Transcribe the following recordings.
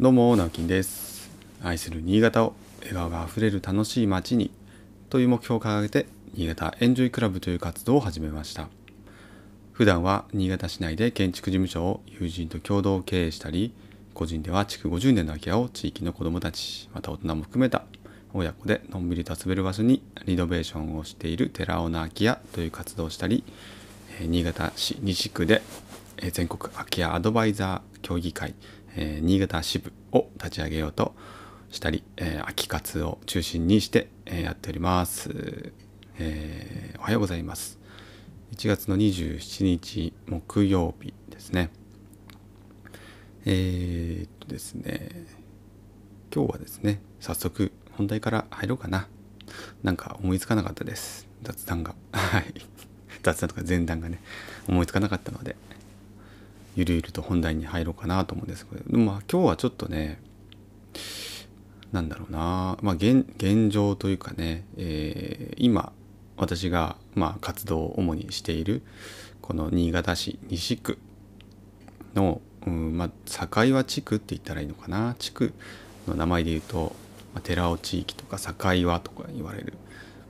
どうも直樹です。愛する新潟を笑顔があふれる楽しい街にという目標を掲げて新潟エンジョイクラブという活動を始めました。普段は新潟市内で建築事務所を友人と共同経営したり個人では築50年の空き家を地域の子どもたちまた大人も含めた親子でのんびりと遊べる場所にリノベーションをしている寺尾の空き家という活動をしたり新潟市西区で全国空き家アドバイザー協議会えー、新潟支部を立ち上げようとしたり、えー、秋活を中心にして、えー、やっております、えー、おはようございます。1月の27日木曜日ですね。えー、っとですね今日はですね早速本題から入ろうかな。なんか思いつかなかったです。雑談が。はい。雑談とか前段がね思いつかなかったので。ゆるゆると本題に入ろうかなと思うんですけどまあ今日はちょっとねなんだろうな、まあ現、現状というかね、えー、今私がまあ活動を主にしているこの新潟市西区の、うんまあ、境和地区って言ったらいいのかな？地区の名前で言うと、まあ、寺尾地域とか境和とか言われる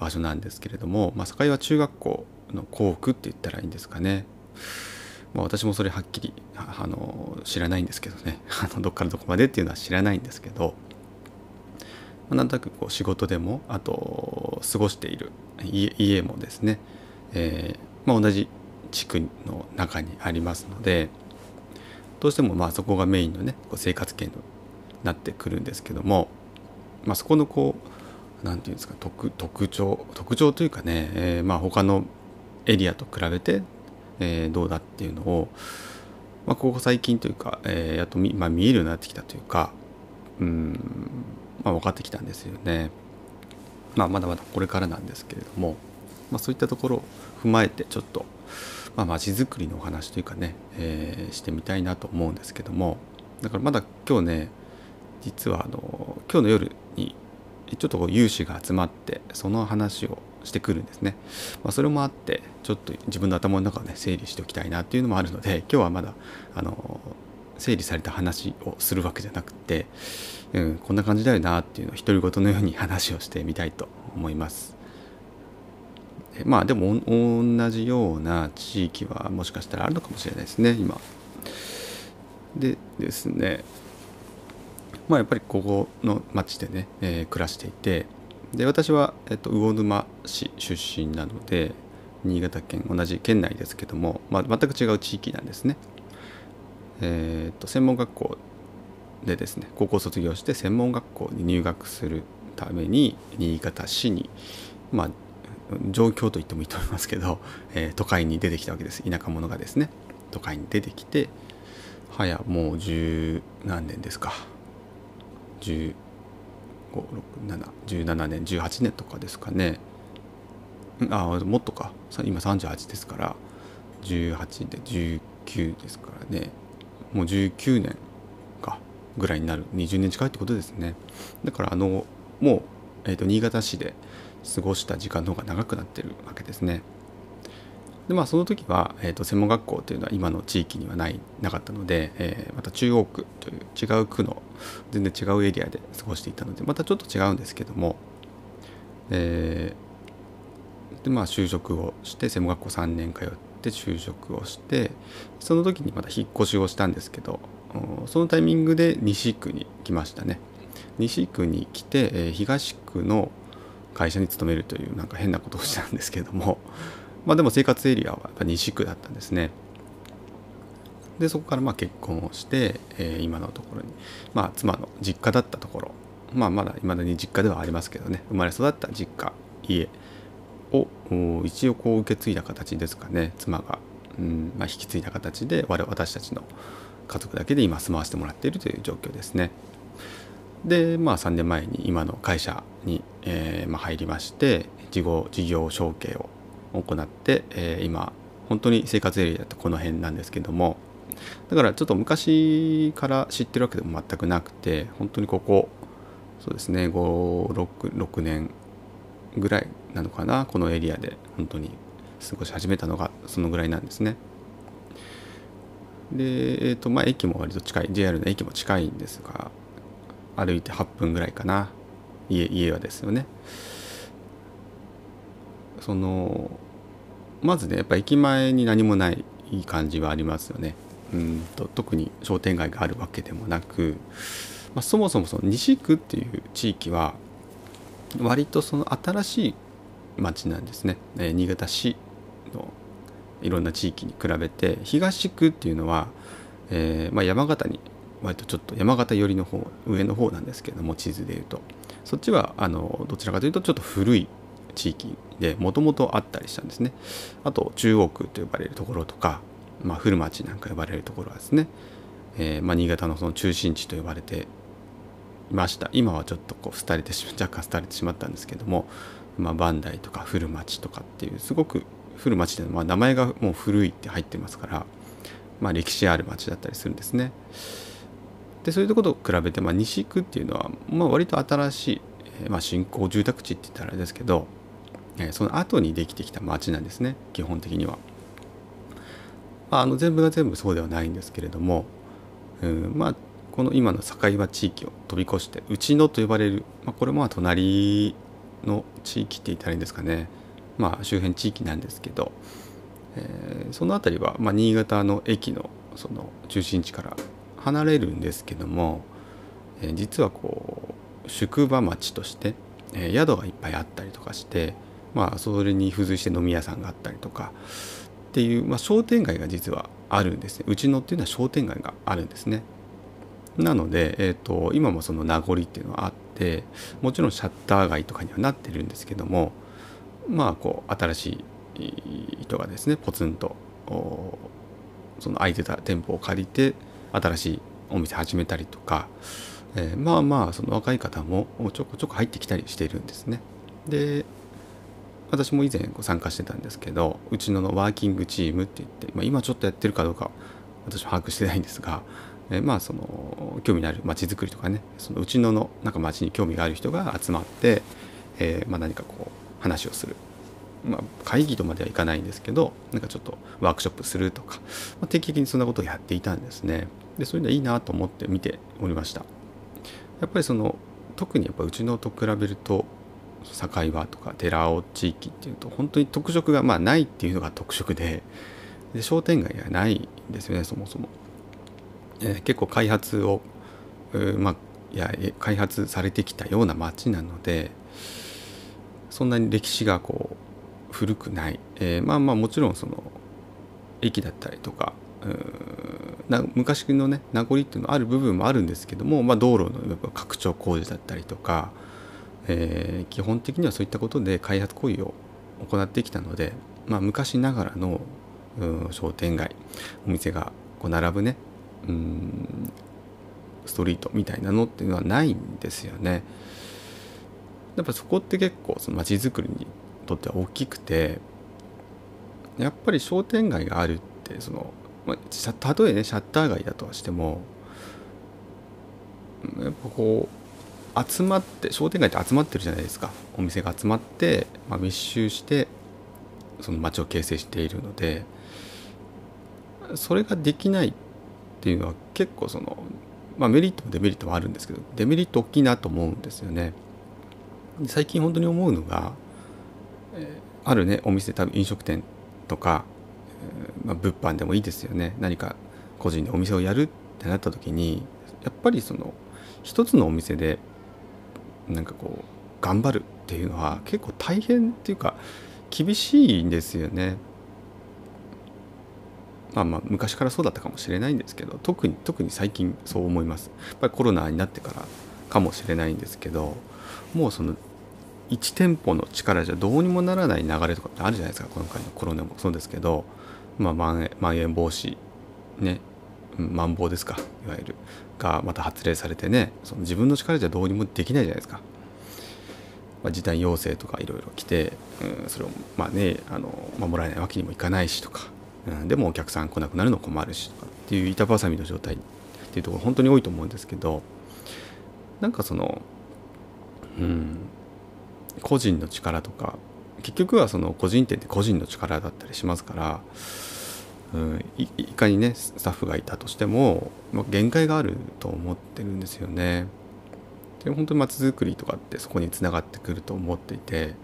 場所なんですけれども、まあ、境和中学校の校区って言ったらいいんですかね。まあ、私もそれはっきりあの知らないんですけどね。どっからどこまでっていうのは知らないんですけど、まあ、なんとなくこう仕事でもあと過ごしている家もですね、えーまあ、同じ地区の中にありますのでどうしてもまあそこがメインのねこう生活圏になってくるんですけども、まあ、そこのこう何て言うんですか特特徴特徴というかね、えー、まあ他のエリアと比べてえー、どうだっていうのを、まあ、ここ最近というか、えー、やっと見,、まあ、見えるようになってきたというかうん、まあ、分かってきたんですよね。まあ、まだまだこれからなんですけれども、まあ、そういったところを踏まえてちょっと、まあ、街づくりのお話というかね、えー、してみたいなと思うんですけどもだからまだ今日ね実はあの今日の夜にちょっとこう有志が集まってその話をしてくるんですね、まあ、それもあってちょっと自分の頭の中をね整理しておきたいなっていうのもあるので今日はまだあの整理された話をするわけじゃなくて、うん、こんな感じだよなっていうのを独り言のように話をしてみたいと思います。まあでも同じような地域はもしかしたらあるのかもしれないですね今。でですねまあやっぱりここの町でね、えー、暮らしていてで私は、えっと、魚沼市出身なので新潟県同じ県内ですけども、まあ、全く違う地域なんですね。えー、っと専門学校でですね高校卒業して専門学校に入学するために新潟市にまあ上と言ってもいいと思いますけど、えー、都会に出てきたわけです田舎者がですね都会に出てきてはやもう十何年ですか17年18年とかですかね。あもっとか。今38ですから。18で19ですからね。もう19年かぐらいになる。20年近いってことですね。だからあのもう、えーと、と新潟市で過ごした時間の方が長くなってるわけですね。でまあその時は、えーと、専門学校というのは今の地域にはないなかったので、えー、また中央区という違う区の全然違うエリアで過ごしていたのでまたちょっと違うんですけども、えー、でまあ就職をして専門学校3年通って就職をしてその時にまた引っ越しをしたんですけどそのタイミングで西区に来ましたね。西区に来て、えー、東区の会社に勤めるというなんか変なことをしたんですけどもまあでも生活エリアはやっぱ西区だったんですね。でそこからまあ結婚をして、えー、今のところに、まあ、妻の実家だったところ、まあ、まだいまだに実家ではありますけどね生まれ育った実家家を一応こう受け継いだ形ですかね妻が、うんまあ、引き継いだ形で我私たちの家族だけで今住まわせてもらっているという状況ですね。でまあ3年前に今の会社に、えーまあ、入りまして事業事業承継を行って、えー、今本当に生活エリアってこの辺なんですけどもだからちょっと昔から知ってるわけでも全くなくて本当にここそうですね566年ぐらいなのかなこのエリアで本当に過ごし始めたのがそのぐらいなんですね。で、えーとまあ、駅も割と近い JR の駅も近いんですが歩いて8分ぐらいかな家家はですよねそのまずねやっぱ駅前に何もない感じはありますよね。うんと特に商店街があるわけでもなく、まあ、そもそもその西区っていう地域は割とその新しい町なんですね、えー、新潟市のいろんな地域に比べて東区っていうのは、えーまあ、山形に割とちょっと山形寄りの方上の方なんですけども地図でいうと。そっちはあのどちらかというとちょっと古い地域でもともとあったりしたんですねあと中央区と呼ばれるところとか、まあ、古町なんか呼ばれるところはですね、えーまあ、新潟のその中心地と呼ばれていました今はちょっとこう廃れてしま 若干廃れてしまったんですけども、まあ、磐梯とか古町とかっていうすごく古町で、まあ、名前がもう古いって入ってますから、まあ、歴史ある町だったりするんですね。でそういうところと比べて、まあ、西区っていうのは、まあ、割と新しい、まあ、新興住宅地って言ったらあれですけど、え、その後にできてきた町なんですね基本的には。まあ、あの全部が全部そうではないんですけれども、うん、まあこの今の境場地域を飛び越して内野と呼ばれる、まあ、これも隣の地域って言ったらいいんですかね、まあ、周辺地域なんですけど、えー、その辺りは、まあ、新潟の駅のその中心地から離れるんですけども、えー、実はこう宿場町として、えー、宿がいっぱいあったりとかしてまあそれに付随して飲み屋さんがあったりとかっていう、まあ、商店街が実はあるんですねうちのっていうのは商店街があるんですねなので、えーと、今もその名残っていうのはあってもちろんシャッター街とかにはなってるんですけどもまあこう新しい人がですねポツンとその空いてた店舗を借りて新しいお店始めたりとか、えー、まあまあその若い方もちょこちょこ入ってきたりしているんですね。で私も以前参加してたんですけどうちののワーキングチームって言って、まあ、今ちょっとやってるかどうか私は把握してないんですが、え、まあその興味のある街づくりとかねそのうちののなんか街に興味がある人が集まって、えー、まあ、何かこう話をする。まあ、会議とまではいかないんですけどなんかちょっとワークショップするとか、まあ、定期的にそんなことをやっていたんですね。でそういうのはいいなと思って見ておりました。やっぱりその特にやっぱうちのと比べると境川とか寺尾地域っていうと本当に特色がまあないっていうのが特色でで商店街がないんですよねそもそも、えー、結構開発を、まあいや開発されてきたような町なのでそんなに歴史がこう古くない、えー、まあまあもちろんその駅だったりとかな昔のね名残っていうのある部分もあるんですけども、まあ、道路の拡張工事だったりとか、えー、基本的にはそういったことで開発行為を行ってきたので、まあ、昔ながらの商店街お店がこう並ぶねうんストリートみたいなのっていうのはないんですよね。やっぱそこって結構その街づくりにとっては大きくてやっぱり商店街があるってその、まあ、たとえねシャッター街だとしてもやっぱこう集まって商店街って集まってるじゃないですかお店が集まって、まあ、密集してその街を形成しているのでそれができないっていうのは結構その、まあ、メリットもデメリットもあるんですけどデメリット大きいなと思うんですよね。最近本当に思うのがえあるねお店多分飲食店とかえ、まあ、物販でもいいですよね何か個人でお店をやるってなった時にやっぱりその一つのお店でなんかこう頑張るっていうのは結構大変っていうか厳しいんですよね。まあまあ昔からそうだったかもしれないんですけど特に特に最近そう思います。やっぱりコロナになってからかもしれないんですけどもうその1店舗の力じゃどうにもならない流れとかってあるじゃないですか今回のコロナもそうですけど、まあ、まん延防止ねまん防ですかいわゆるがまた発令されてねその自分の力じゃどうにもできないじゃないですか。まあ、時短要請とかいろいろ来て、うん、それをまあねあの守られないわけにもいかないしとか、うん、でもお客さん来なくなるの困るしとかっていう板挟みの状態っていうところ本当に多いと思うんですけどなんかそのうん個人の力とか結局はその個人店って個人の力だったりしますからうんいかにねスタッフがいたとしても、まあ、限界があると思ってるんですよね。で本当に街づくりとかってそこにつながってくると思っていて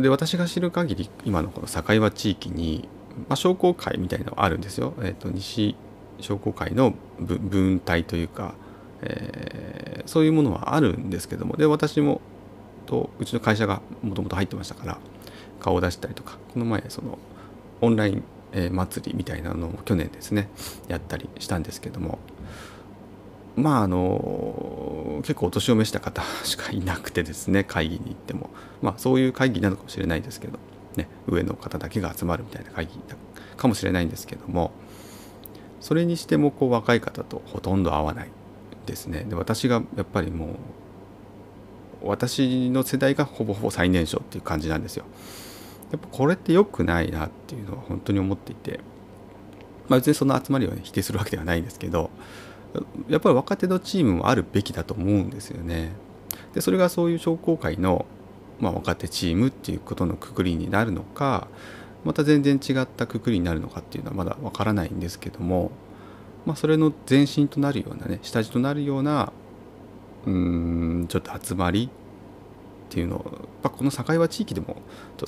で私が知る限り今のこの境和地域に、まあ、商工会みたいなのがあるんですよ。えーと、西商工会の分隊というか、えー、そういうものはあるんですけどもで私もとうちの会社がもともと入ってましたから顔を出したりとかこの前そのオンライン、え祭りみたいなのを去年ですねやったりしたんですけども。まああの結構お年を召した方しかいなくてですね会議に行っても。まあそういう会議なのかもしれないですけど、ね、上の方だけが集まるみたいな会議かもしれないんですけども。それにしてもこう若い方とほとんど会わないですね。で私がやっぱりもう私の世代がほぼほぼ最年少っていう感じなんですよ。やっぱこれって良くないなっていうのは本当に思っていてまあ別にその集まりを、ね、否定するわけではないんですけどやっぱり若手のチームもあるべきだと思うんですよね。でそれがそういう商工会の、まあ、若手チームっていうことのくくりになるのかまた全然違ったくくりになるのかっていうのはまだわからないんですけども、まあ、それの前身となるようなね下地となるようなうんちょっと集まりっていうのをやっぱこの境和地域でも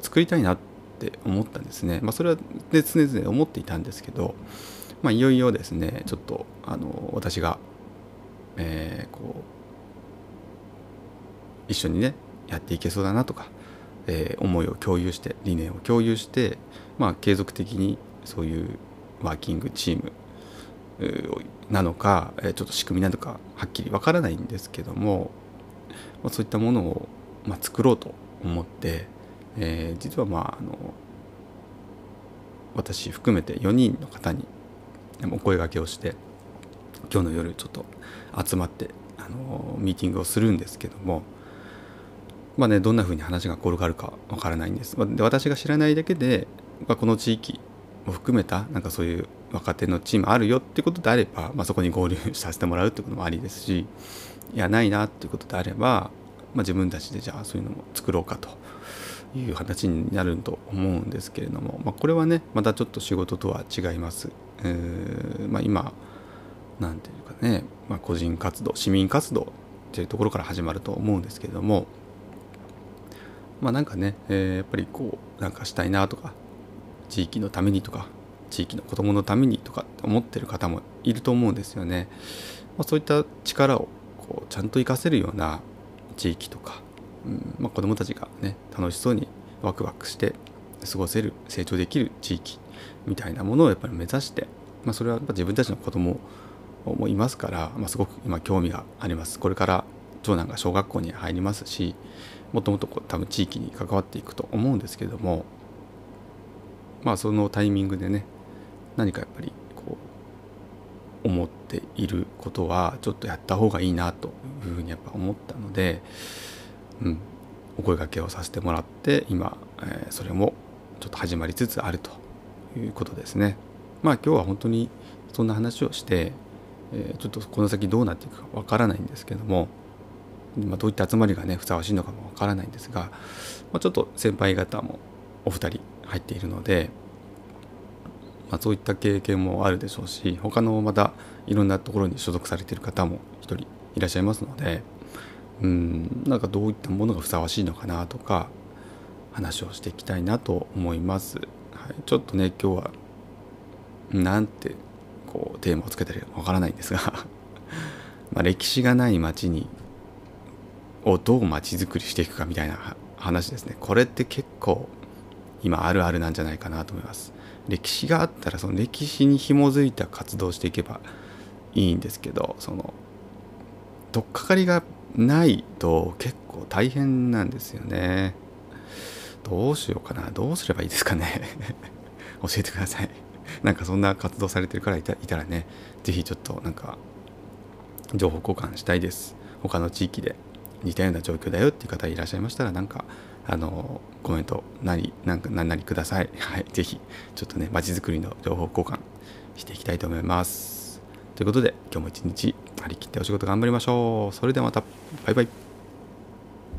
作りたいなって思ったんですね。まあ、それは、ね、常々思っていたんですけどまあ、いよいよですねちょっとあの私が、えー、こう一緒にねやっていけそうだなとか、えー、思いを共有して理念を共有して、まあ、継続的にそういうワーキングチームなのかちょっと仕組みなのかはっきりわからないんですけども、そういったものを、まあ、作ろうと思って、えー、実はまああの私含めて4人の方にお声がけをして今日の夜ちょっと集まってあのミーティングをするんですけどもまあねどんな風に話が転がるかわからないんです。で私が知らないだけで、まあ、この地域を含めたなんかそういう若手のチームあるよってことであれば、まあ、そこに合流させてもらうってこともありですしいやないなっていうことであれば、まあ、自分たちでじゃあそういうのも作ろうかという形になると思うんですけれども、まあ、これはねまたちょっと仕事とは違います。えーまあ、今何て言うかね、まあ、個人活動市民活動っていうところから始まると思うんですけれどもまあなんかね、えー、やっぱりこうなんかしたいなとか地域のためにとか地域の子どものためにとか思ってる方もいると思うんですよね。まあ、そういった力をこうちゃんと活かせるような地域とかうんまあ、子どもたちがね楽しそうにワクワクして過ごせる成長できる地域みたいなものをやっぱり目指して、まあ、それはやっぱ自分たちの子供もいますから、まあ、すごく今興味があります。これから長男が小学校に入りますしもっともっとこう多分地域に関わっていくと思うんですけどもまあそのタイミングでね何かやっぱり思っていることはちょっとやった方がいいなというふうにやっぱ思ったのでうん、お声がけをさせてもらって今、えー、それもちょっと始まりつつあるということですね。まあ今日は本当にそんな話をして、えー、ちょっとこの先どうなっていくかわからないんですけども、まあ、どういった集まりがねふさわしいのかもわからないんですが、まあ、ちょっと先輩方もお二人入っているので、まあ、そういった経験もあるでしょうし他のまたいろんなところに所属されている方も一人いらっしゃいますので。うんなんかどういったものがふさわしいのかなとか話をしていきたいなと思います。はい、ちょっとね今日はなんてこうテーマをつけたらわからないんですが ま歴史がない町にをどう町づくりしていくかみたいな話ですねこれって結構今あるあるなんじゃないかなと思います歴史があったらその歴史に紐づいた活動していけばいいんですけどその取っかかりがないと結構大変なんですよね。どうしようかな。どうすればいいですかね。教えてください。なんかそんな活動されてるからいたいたらね是非ちょっとなんか情報交換したいです。他の地域で。似たような状況だよっていう方いらっしゃいましたらなんかあのコメント何なんか何なりください。はい是非ちょっとねまちづくりの情報交換していきたいと思います。ということで今日も一日張り切ってお仕事頑張りましょう。それではまた。バイバイ。